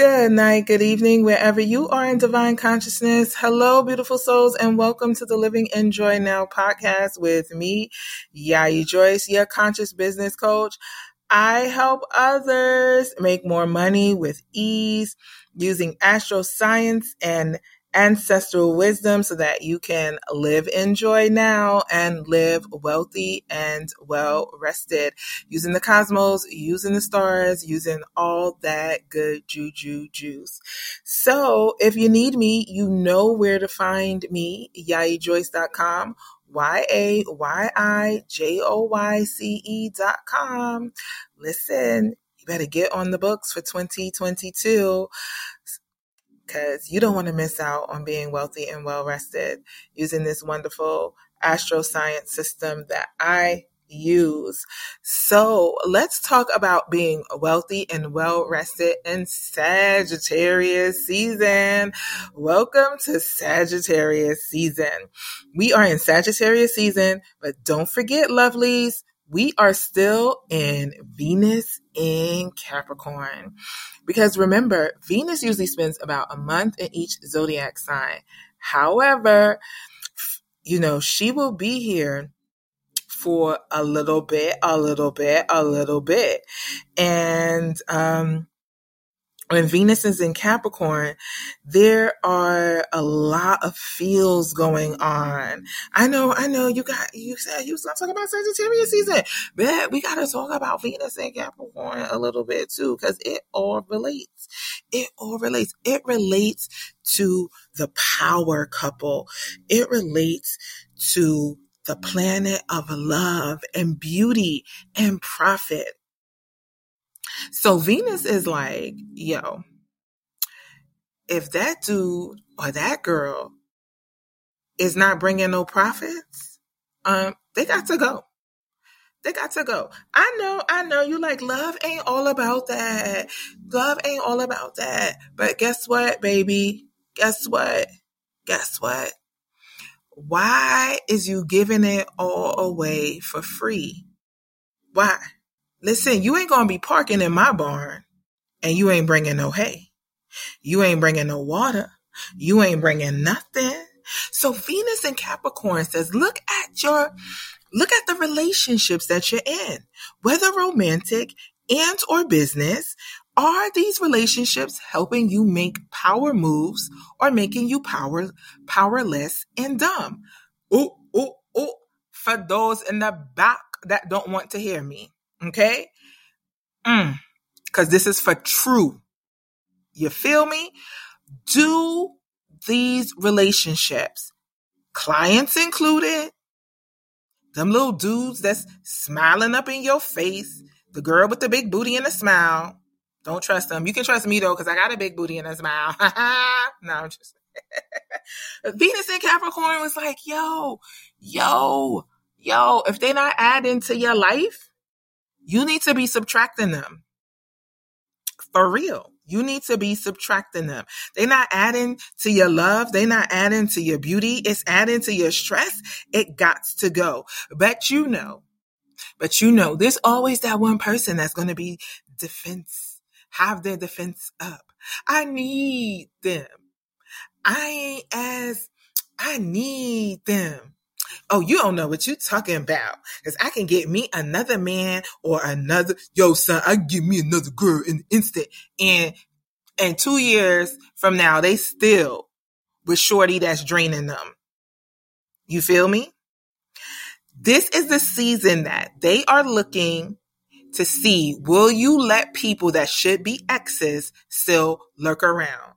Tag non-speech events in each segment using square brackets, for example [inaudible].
Good night, good evening, wherever you are in divine consciousness. Hello, beautiful souls, and welcome to the Living in Joy Now podcast with me, Yayi Joyce, your conscious business coach. I help others make more money with ease using astro science and ancestral wisdom so that you can live in joy now and live wealthy and well rested using the cosmos, using the stars, using all that good juju juice. So if you need me, you know where to find me, yayijoyce.com. Y A Y I J O Y C E dot com. Listen, you better get on the books for 2022 because you don't want to miss out on being wealthy and well rested using this wonderful astro science system that I use. So let's talk about being wealthy and well rested in Sagittarius season. Welcome to Sagittarius season. We are in Sagittarius season, but don't forget, lovelies, we are still in Venus in Capricorn. Because remember, Venus usually spends about a month in each zodiac sign. However, you know, she will be here for a little bit, a little bit, a little bit. And um when Venus is in Capricorn, there are a lot of feels going on. I know, I know you got, you said you was going to talk about Sagittarius season, but we got to talk about Venus and Capricorn a little bit too, because it all relates. It all relates. It relates to the power couple. It relates to the planet of love and beauty and profit. So Venus is like, yo, if that dude or that girl is not bringing no profits, um, they got to go. They got to go. I know, I know you like love ain't all about that. Love ain't all about that. But guess what, baby? Guess what? Guess what? Why is you giving it all away for free? Why? Listen, you ain't gonna be parking in my barn and you ain't bringing no hay. You ain't bringing no water. You ain't bringing nothing. So Venus and Capricorn says, look at your, look at the relationships that you're in, whether romantic and or business. Are these relationships helping you make power moves or making you power, powerless and dumb? Oh, oh, oh, for those in the back that don't want to hear me. Okay? Mm. Cause this is for true. You feel me? Do these relationships, clients included, them little dudes that's smiling up in your face, the girl with the big booty and the smile. Don't trust them. You can trust me though, because I got a big booty and a smile. [laughs] no, I'm just [laughs] Venus in Capricorn was like, yo, yo, yo, if they're not adding to your life, you need to be subtracting them. For real. You need to be subtracting them. They're not adding to your love. They're not adding to your beauty. It's adding to your stress. It got to go. But you know, but you know, there's always that one person that's going to be defense, have their defense up. I need them. I ain't as, I need them. Oh, you don't know what you're talking about. Cause I can get me another man or another, yo, son, I can get me another girl in an instant. And, and two years from now, they still with shorty that's draining them. You feel me? This is the season that they are looking to see, will you let people that should be exes still lurk around?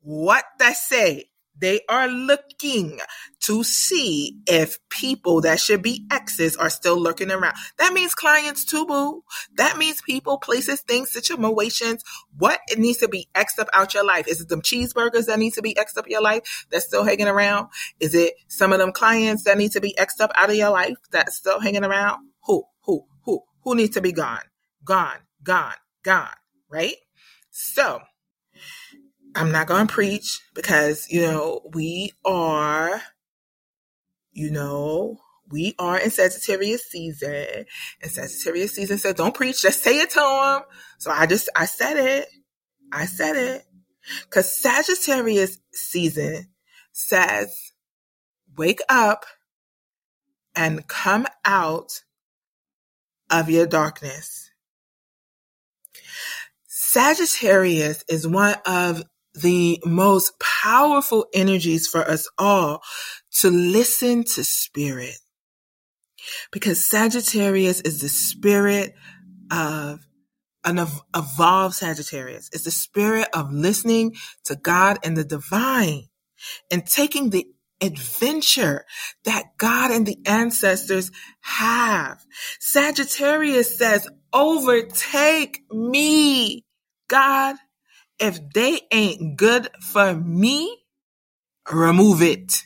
What they say? They are looking to see if people that should be exes are still lurking around. That means clients too, boo. That means people, places, things, situations. What it needs to be X'd up out your life? Is it them cheeseburgers that need to be X'd up your life that's still hanging around? Is it some of them clients that need to be X'd up out of your life that's still hanging around? Who, who, who, who needs to be gone? Gone, gone, gone, right? So, I'm not going to preach because, you know, we are, you know, we are in Sagittarius season. And Sagittarius season said, don't preach, just say it to them. So I just, I said it. I said it. Because Sagittarius season says, wake up and come out of your darkness. Sagittarius is one of the most powerful energies for us all to listen to spirit. Because Sagittarius is the spirit of an evolved Sagittarius. It's the spirit of listening to God and the divine and taking the adventure that God and the ancestors have. Sagittarius says, overtake me, God. If they ain't good for me, remove it.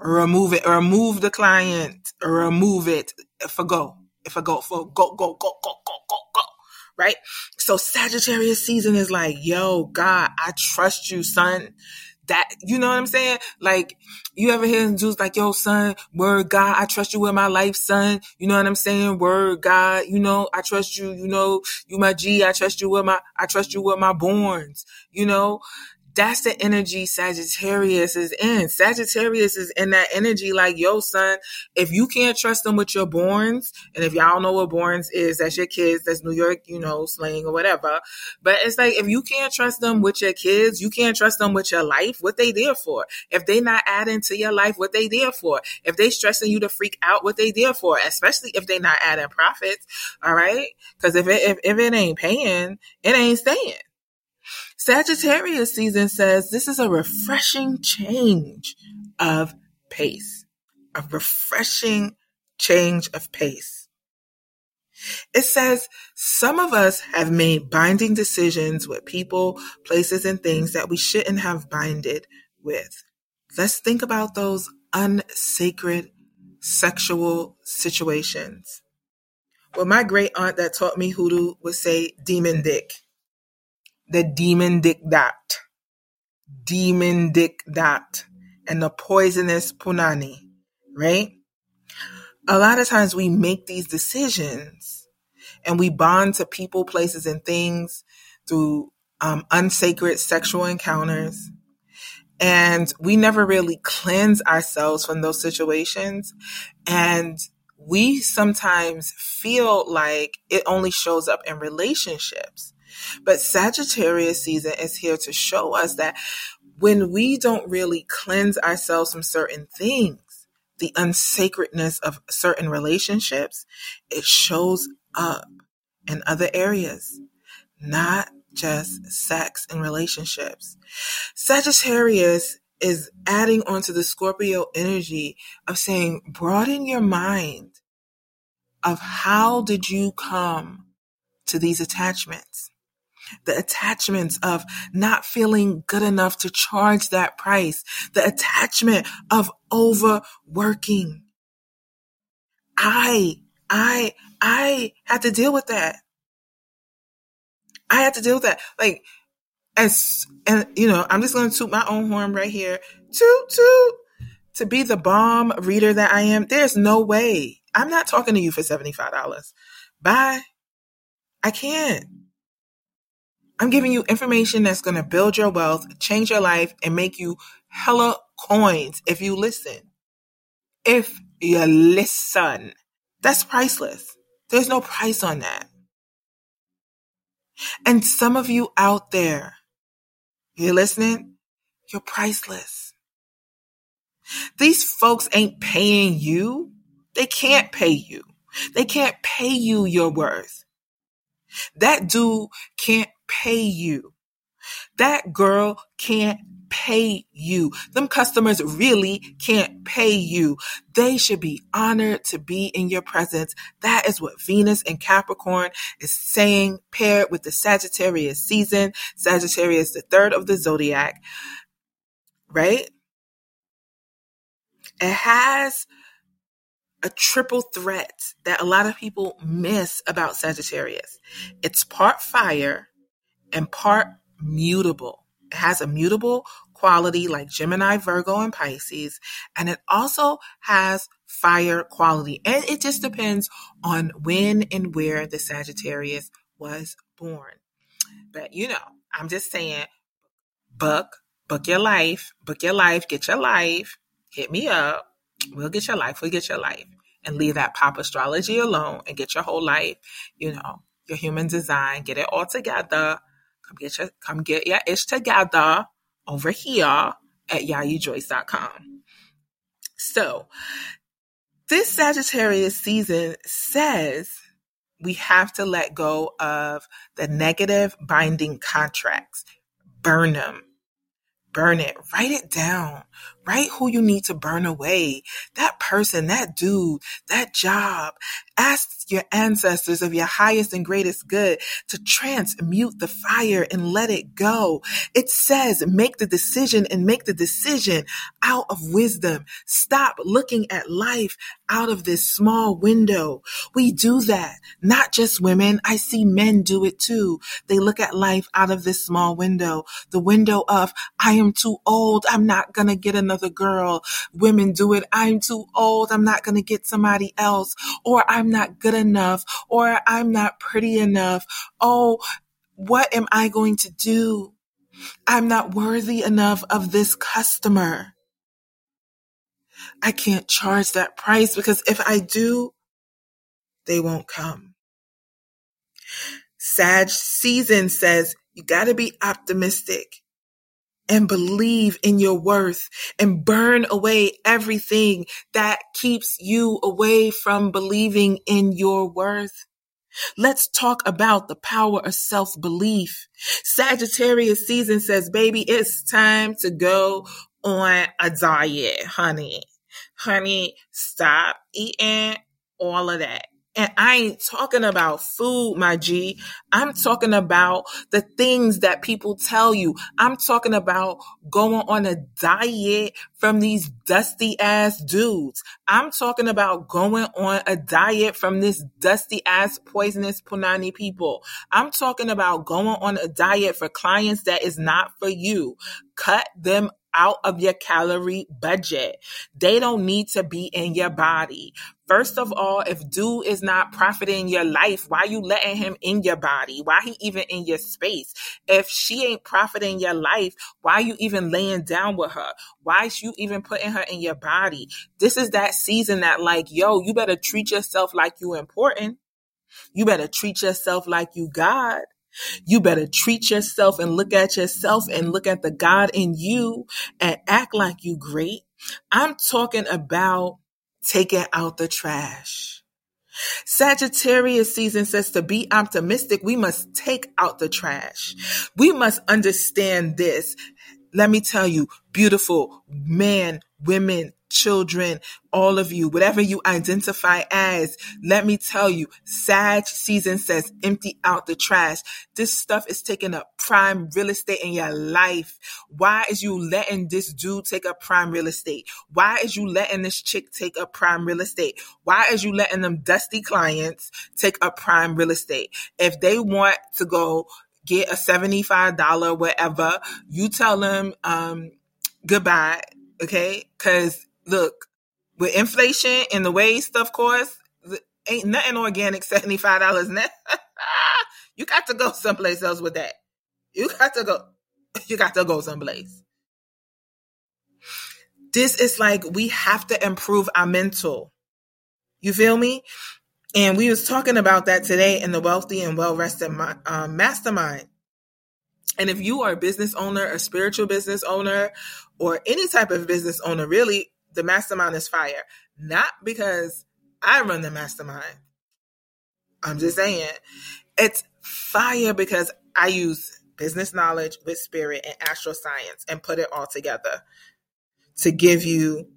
Remove it. Remove the client. Remove it. For go. If I go for go, go, go, go, go, go, go. Right? So Sagittarius season is like, yo, God, I trust you, son that, you know what I'm saying? Like, you ever hear dudes like, yo, son, word God, I trust you with my life, son. You know what I'm saying? Word God, you know, I trust you, you know, you my G, I trust you with my, I trust you with my borns, you know? That's the energy Sagittarius is in. Sagittarius is in that energy like, yo, son, if you can't trust them with your borns, and if y'all know what borns is, that's your kids, that's New York, you know, slang or whatever. But it's like, if you can't trust them with your kids, you can't trust them with your life, what they there for? If they not adding to your life, what they there for? If they stressing you to freak out, what they there for? Especially if they not adding profits, all right? Because if it, if, if it ain't paying, it ain't staying. Sagittarius season says this is a refreshing change of pace, a refreshing change of pace. It says some of us have made binding decisions with people, places, and things that we shouldn't have binded with. Let's think about those unsacred sexual situations. Well, my great aunt that taught me hoodoo would say demon dick the demon dick dot, demon dick dot, and the poisonous punani, right? A lot of times we make these decisions and we bond to people, places, and things through um, unsacred sexual encounters. And we never really cleanse ourselves from those situations. And we sometimes feel like it only shows up in relationships. But Sagittarius season is here to show us that when we don't really cleanse ourselves from certain things, the unsacredness of certain relationships, it shows up in other areas, not just sex and relationships. Sagittarius is adding onto the Scorpio energy of saying, broaden your mind of how did you come to these attachments? The attachments of not feeling good enough to charge that price, the attachment of overworking. I, I, I had to deal with that. I had to deal with that. Like, as, and you know, I'm just going to toot my own horn right here. Toot, toot. To be the bomb reader that I am, there's no way. I'm not talking to you for $75. Bye. I can't. I'm giving you information that's going to build your wealth, change your life, and make you hella coins if you listen. If you listen, that's priceless. There's no price on that. And some of you out there, you're listening, you're priceless. These folks ain't paying you. They can't pay you. They can't pay you your worth. That dude can't pay you. That girl can't pay you. Them customers really can't pay you. They should be honored to be in your presence. That is what Venus and Capricorn is saying, paired with the Sagittarius season. Sagittarius, the third of the zodiac, right? It has a triple threat that a lot of people miss about Sagittarius. It's part fire, and part mutable. It has a mutable quality like Gemini, Virgo, and Pisces, and it also has fire quality. And it just depends on when and where the Sagittarius was born. But you know, I'm just saying, book, book your life, book your life, get your life, hit me up. We'll get your life, we'll get your life. And leave that pop astrology alone and get your whole life, you know, your human design, get it all together. Come get your come get your ish together over here at yayijoyce.com. So this Sagittarius season says we have to let go of the negative binding contracts, burn them, burn it, write it down, write who you need to burn away. That person, that dude, that job. Ask your ancestors of your highest and greatest good to transmute the fire and let it go. It says make the decision and make the decision out of wisdom. Stop looking at life out of this small window. We do that. Not just women. I see men do it too. They look at life out of this small window. The window of, I am too old. I'm not going to get another girl. Women do it. I'm too old. I'm not going to get somebody else or I'm not good enough or I'm not pretty enough. Oh, what am I going to do? I'm not worthy enough of this customer. I can't charge that price because if I do, they won't come. Sag season says you got to be optimistic and believe in your worth and burn away everything that keeps you away from believing in your worth. Let's talk about the power of self belief. Sagittarius season says, baby, it's time to go on a diet, honey. Honey, stop eating all of that. And I ain't talking about food, my G. I'm talking about the things that people tell you. I'm talking about going on a diet from these dusty ass dudes. I'm talking about going on a diet from this dusty ass poisonous punani people. I'm talking about going on a diet for clients that is not for you. Cut them out of your calorie budget. They don't need to be in your body. First of all, if dude is not profiting your life, why you letting him in your body? Why he even in your space? If she ain't profiting your life, why you even laying down with her? Why is you even putting her in your body? This is that season that like, yo, you better treat yourself like you important. You better treat yourself like you God. You better treat yourself and look at yourself and look at the God in you and act like you great. I'm talking about taking out the trash. Sagittarius season says to be optimistic, we must take out the trash. We must understand this. Let me tell you, beautiful men, women, children, all of you, whatever you identify as, let me tell you, Sag season says empty out the trash. This stuff is taking up prime real estate in your life. Why is you letting this dude take up prime real estate? Why is you letting this chick take up prime real estate? Why is you letting them dusty clients take up prime real estate? If they want to go get a $75 whatever, you tell them, um, goodbye. Okay. Cause look, with inflation and the way stuff costs, ain't nothing organic $75 net. [laughs] you got to go someplace else with that. You got to go, [laughs] you got to go someplace. This is like we have to improve our mental. You feel me? And we was talking about that today in the Wealthy and Well Rested um, Mastermind. And if you are a business owner, a spiritual business owner, or any type of business owner, really, the mastermind is fire. Not because I run the mastermind. I'm just saying it's fire because I use business knowledge with spirit and astral science and put it all together to give you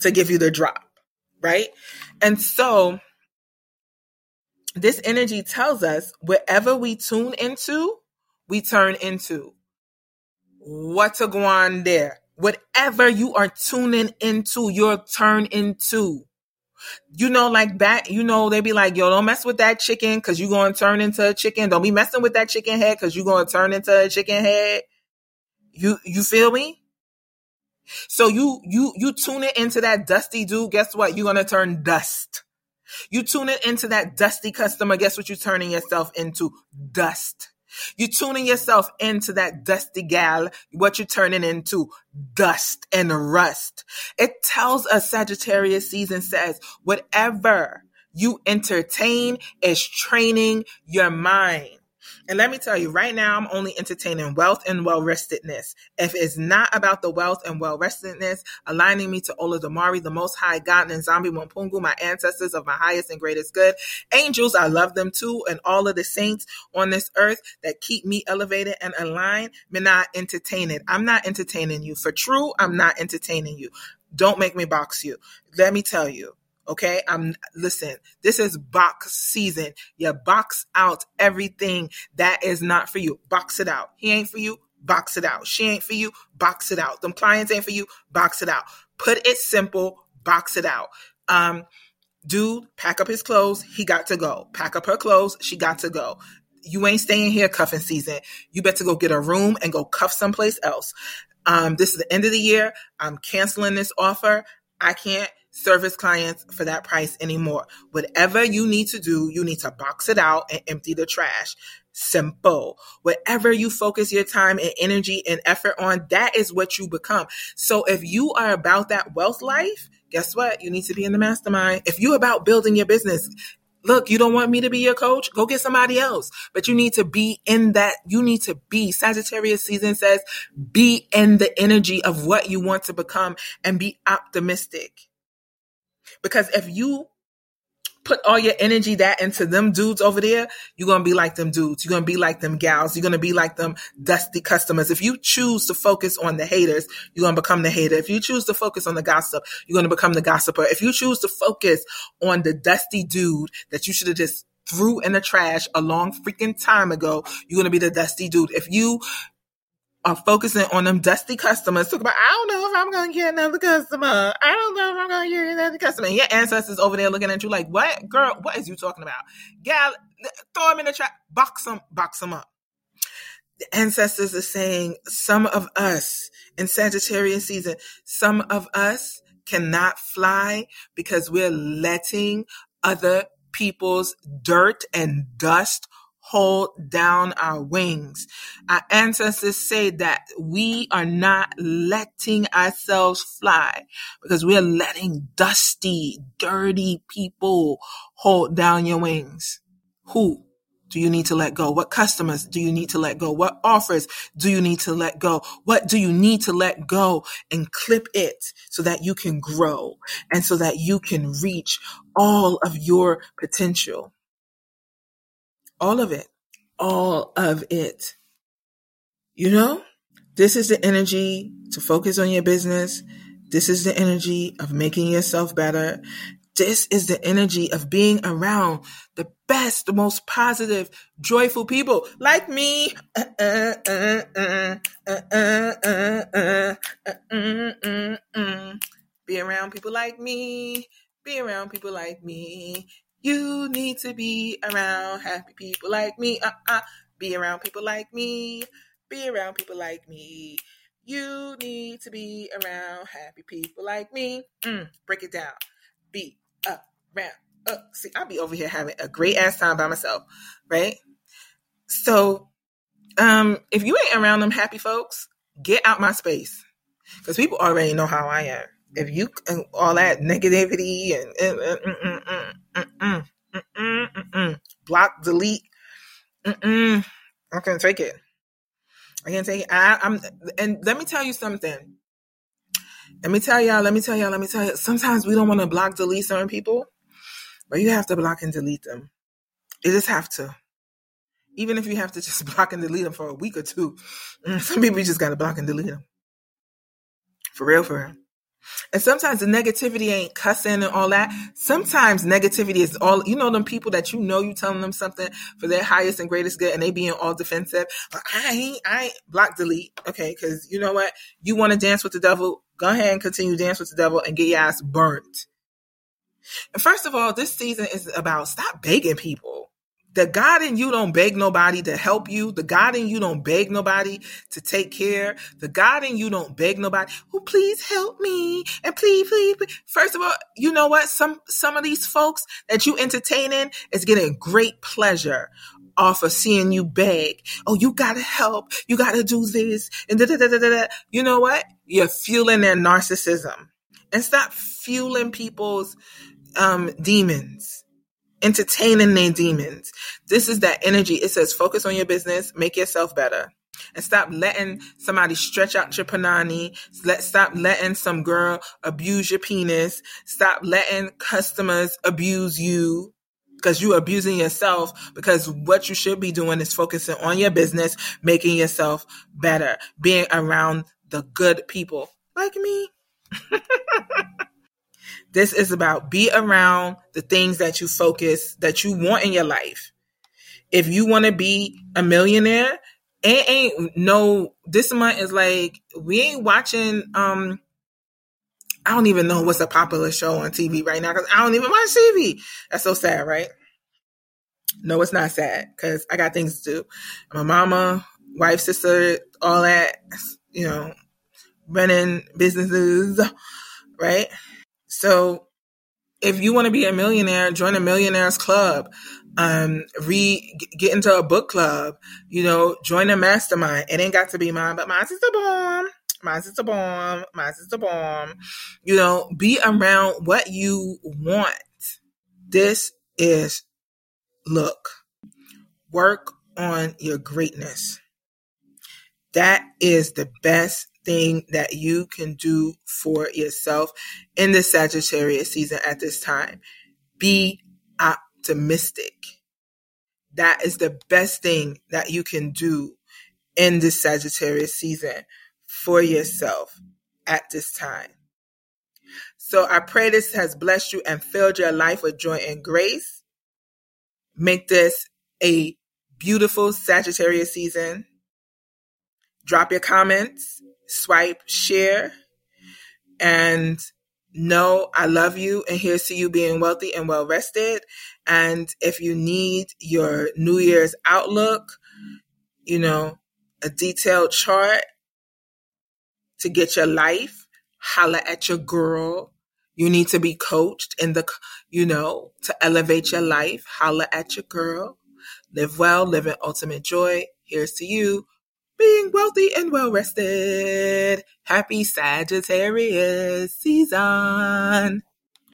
to give you the drop, right? And so this energy tells us whatever we tune into, we turn into. What's to go on there? Whatever you are tuning into, you'll turn into. You know, like that, you know, they be like, yo, don't mess with that chicken because you're going to turn into a chicken. Don't be messing with that chicken head because you're going to turn into a chicken head. You, you feel me? So you, you, you tune it into that dusty dude. Guess what? You're going to turn dust. You tune it into that dusty customer. Guess what you're turning yourself into? Dust. You tuning yourself into that dusty gal, what you're turning into dust and rust. It tells us Sagittarius season says, whatever you entertain is training your mind. And let me tell you, right now, I'm only entertaining wealth and well restedness. If it's not about the wealth and well restedness, aligning me to Olodumare, the Most High God, and Nzambi Mpungu, my ancestors of my highest and greatest good, angels, I love them too, and all of the saints on this earth that keep me elevated and aligned, me not entertaining. I'm not entertaining you. For true, I'm not entertaining you. Don't make me box you. Let me tell you. Okay. I'm listen, this is box season. You box out everything that is not for you. Box it out. He ain't for you. Box it out. She ain't for you. Box it out. Them clients ain't for you. Box it out. Put it simple. Box it out. Um, dude, pack up his clothes. He got to go. Pack up her clothes. She got to go. You ain't staying here cuffing season. You better go get a room and go cuff someplace else. Um, this is the end of the year. I'm canceling this offer. I can't service clients for that price anymore. Whatever you need to do, you need to box it out and empty the trash. Simple. Whatever you focus your time and energy and effort on, that is what you become. So if you are about that wealth life, guess what? You need to be in the mastermind. If you're about building your business, look, you don't want me to be your coach? Go get somebody else. But you need to be in that. You need to be. Sagittarius season says, be in the energy of what you want to become and be optimistic. Because if you put all your energy that into them dudes over there, you're to be like them dudes. You're to be like them gals. You're to be like them dusty customers. If you choose to focus on the haters, you're to become the hater. If you choose to focus on the gossip, you're to become the gossiper. If you choose to focus on the dusty dude that you should have just threw in the trash a long freaking time ago, you're to be the dusty dude. If you are focusing on them dusty customers. Talk about, I don't know if I'm going to get another customer. I don't know if I'm going to get another customer. And your ancestors over there looking at you like, what? Girl, what is you talking about? Gal, throw them in the trap, box them, box them up. The ancestors are saying some of us in Sagittarius season, some of us cannot fly because we're letting other people's dirt and dust hold down our wings. Our ancestors say that we are not letting ourselves fly because we're letting dusty, dirty people hold down your wings. Who? do you need to let go? What customers do you need to let go? What offers do you need to let go? What do you need to let go and clip it so that you can grow and so that you can reach all of your potential? All of it. All of it. You know, this is the energy to focus on your business. This is the energy of making yourself better. This is the energy of being around the best, the most positive, joyful people like me. Be around people like me. Be around people like me. You need to be around happy people like me. Uh uh. Be around people like me. Be around people like me. You need to be around happy people like me. Mm, break it down. Be around. Uh, see, I'll be over here having a great ass time by myself, right? So, um, if you ain't around them happy folks, get out my space because people already know how I am if you all that negativity and block, delete, mm, mm. I can't take it. I can't take it. I, I'm, and let me tell you something. Let me tell y'all. Let me tell y'all. Let me tell you. Sometimes we don't want to block, delete certain people, but you have to block and delete them. You just have to. Even if you have to just [laughs] block and delete them for a week or two, [laughs] some people you just got to block and delete them. For real, for real. And sometimes the negativity ain't cussing and all that. Sometimes negativity is all, you know, them people that you know you telling them something for their highest and greatest good and they being all defensive. But I ain't, I ain't block delete. Okay. Cause you know what? You want to dance with the devil. Go ahead and continue dance with the devil and get your ass burnt. And first of all, this season is about stop begging people the God in you don't beg nobody to help you. The God in you don't beg nobody to take care. The God in you don't beg nobody. Oh, please help me. And please, please, please. First of all, you know what? Some, some of these folks that you entertaining is getting great pleasure off of seeing you beg. Oh, you gotta help. You gotta do this. And da da da da da. You know what? You're fueling their narcissism. And stop fueling people's um, demons, entertaining their demons. This is that energy. It says focus on your business, make yourself better. And stop letting somebody stretch out your panani. Let stop letting some girl abuse your penis. Stop letting customers abuse you because you're abusing yourself because what you should be doing is focusing on your business, making yourself better, being around the good people like me. [laughs] this is about be around the things that you focus, that you want in your life. If you want to be a millionaire, it ain't no, this month is like, we ain't watching, um, I don't even know what's a popular show on TV right now because I don't even watch TV. That's so sad, right? No, it's not sad because I got things to do. My mama, wife, sister, all that, you know, running businesses, right? So if you want to be a millionaire, join a millionaires club. Um, read, get into a book club, you know, join a mastermind. It ain't got to be mine, but mine is the bomb. Mine is the bomb. Mine is the bomb. You know, be around what you want. This is, look, work on your greatness. That is the best thing that you can do for yourself in the Sagittarius season at this time. Be optimistic. That is the best thing that you can do in the Sagittarius season for yourself at this time. So I pray this has blessed you and filled your life with joy and grace. Make this a beautiful Sagittarius season. Drop your comments swipe share and know I love you and here's to you being wealthy and well rested. And if you need your New Year's outlook, you know, a detailed chart to get your life, holla at your girl. You need to be coached in the, you know, to elevate your life. Holla at your girl. Live well, live in ultimate joy. Here's to you being wealthy and well rested. Happy Sagittarius season.